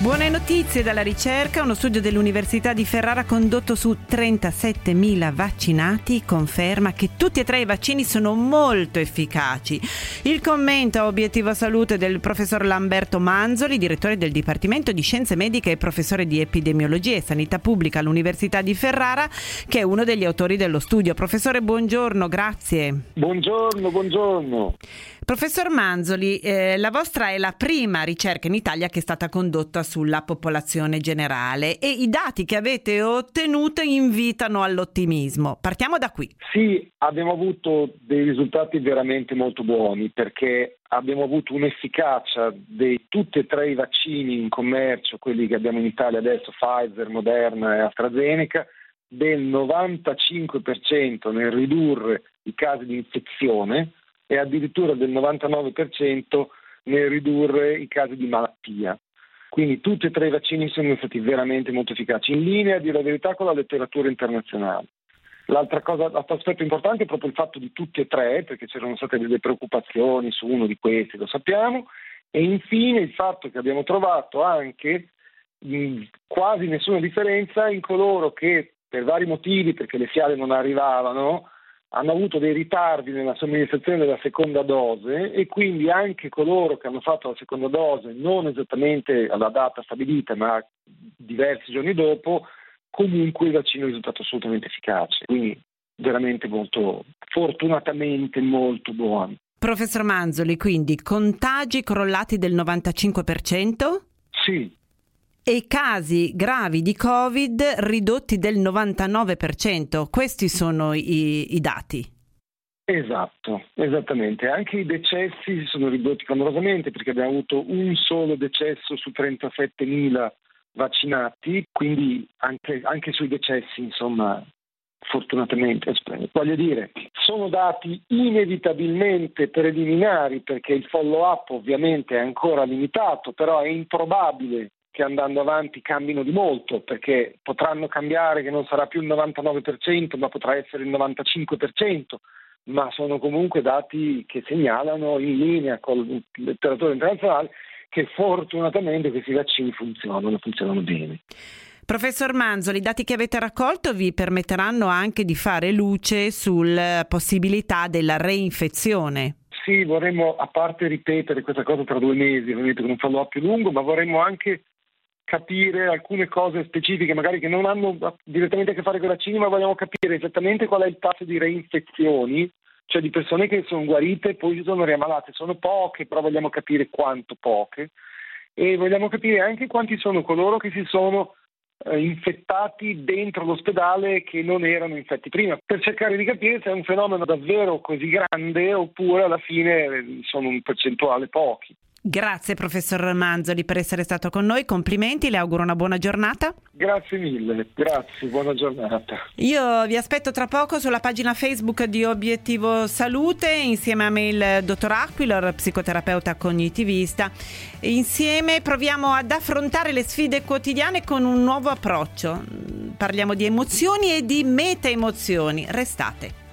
Buone notizie dalla ricerca. Uno studio dell'Università di Ferrara condotto su 37.000 vaccinati conferma che tutti e tre i vaccini sono molto efficaci. Il commento a Obiettivo Salute del professor Lamberto Manzoli, direttore del Dipartimento di Scienze Mediche e professore di Epidemiologia e Sanità Pubblica all'Università di Ferrara, che è uno degli autori dello studio. Professore, buongiorno, grazie. Buongiorno, buongiorno. Professor Manzoli, eh, la vostra è la prima ricerca in Italia che è stata condotta sulla popolazione generale e i dati che avete ottenuto invitano all'ottimismo. Partiamo da qui. Sì, abbiamo avuto dei risultati veramente molto buoni perché abbiamo avuto un'efficacia di tutti e tre i vaccini in commercio, quelli che abbiamo in Italia adesso, Pfizer, Moderna e AstraZeneca, del 95% nel ridurre i casi di infezione e addirittura del 99% nel ridurre i casi di malattia. Quindi tutti e tre i vaccini sono stati veramente molto efficaci, in linea, dire la verità, con la letteratura internazionale. L'altra cosa, l'altro aspetto importante è proprio il fatto di tutti e tre, perché c'erano state delle preoccupazioni su uno di questi, lo sappiamo, e infine il fatto che abbiamo trovato anche mh, quasi nessuna differenza in coloro che per vari motivi, perché le fiale non arrivavano, hanno avuto dei ritardi nella somministrazione della seconda dose e quindi anche coloro che hanno fatto la seconda dose non esattamente alla data stabilita ma diversi giorni dopo, comunque il vaccino è risultato assolutamente efficace. Quindi veramente molto, fortunatamente molto buono. Professor Manzoli, quindi contagi crollati del 95%? Sì, e casi gravi di Covid ridotti del 99%. Questi sono i, i dati. Esatto, esattamente. Anche i decessi si sono ridotti clamorosamente perché abbiamo avuto un solo decesso su 37.000 vaccinati, quindi anche, anche sui decessi, insomma, fortunatamente, voglio dire, sono dati inevitabilmente preliminari perché il follow-up ovviamente è ancora limitato, però è improbabile che andando avanti cambino di molto, perché potranno cambiare che non sarà più il 99%, ma potrà essere il 95%, ma sono comunque dati che segnalano in linea con il letteratura internazionale che fortunatamente questi vaccini funzionano, funzionano bene. Professor Manzoli, i dati che avete raccolto vi permetteranno anche di fare luce sulla possibilità della reinfezione. Sì, vorremmo a parte ripetere questa cosa tra due mesi, ovviamente con un follow-up più lungo, ma vorremmo anche capire alcune cose specifiche, magari che non hanno direttamente a che fare con i vaccini, ma vogliamo capire esattamente qual è il tasso di reinfezioni, cioè di persone che sono guarite e poi si sono riammalate. Sono poche, però vogliamo capire quanto poche. E vogliamo capire anche quanti sono coloro che si sono eh, infettati dentro l'ospedale che non erano infetti prima, per cercare di capire se è un fenomeno davvero così grande oppure alla fine sono un percentuale pochi. Grazie professor Manzoli per essere stato con noi, complimenti, le auguro una buona giornata. Grazie mille, grazie, buona giornata. Io vi aspetto tra poco sulla pagina Facebook di Obiettivo Salute insieme a me il dottor Aquilor, psicoterapeuta cognitivista. Insieme proviamo ad affrontare le sfide quotidiane con un nuovo approccio. Parliamo di emozioni e di meta emozioni. Restate.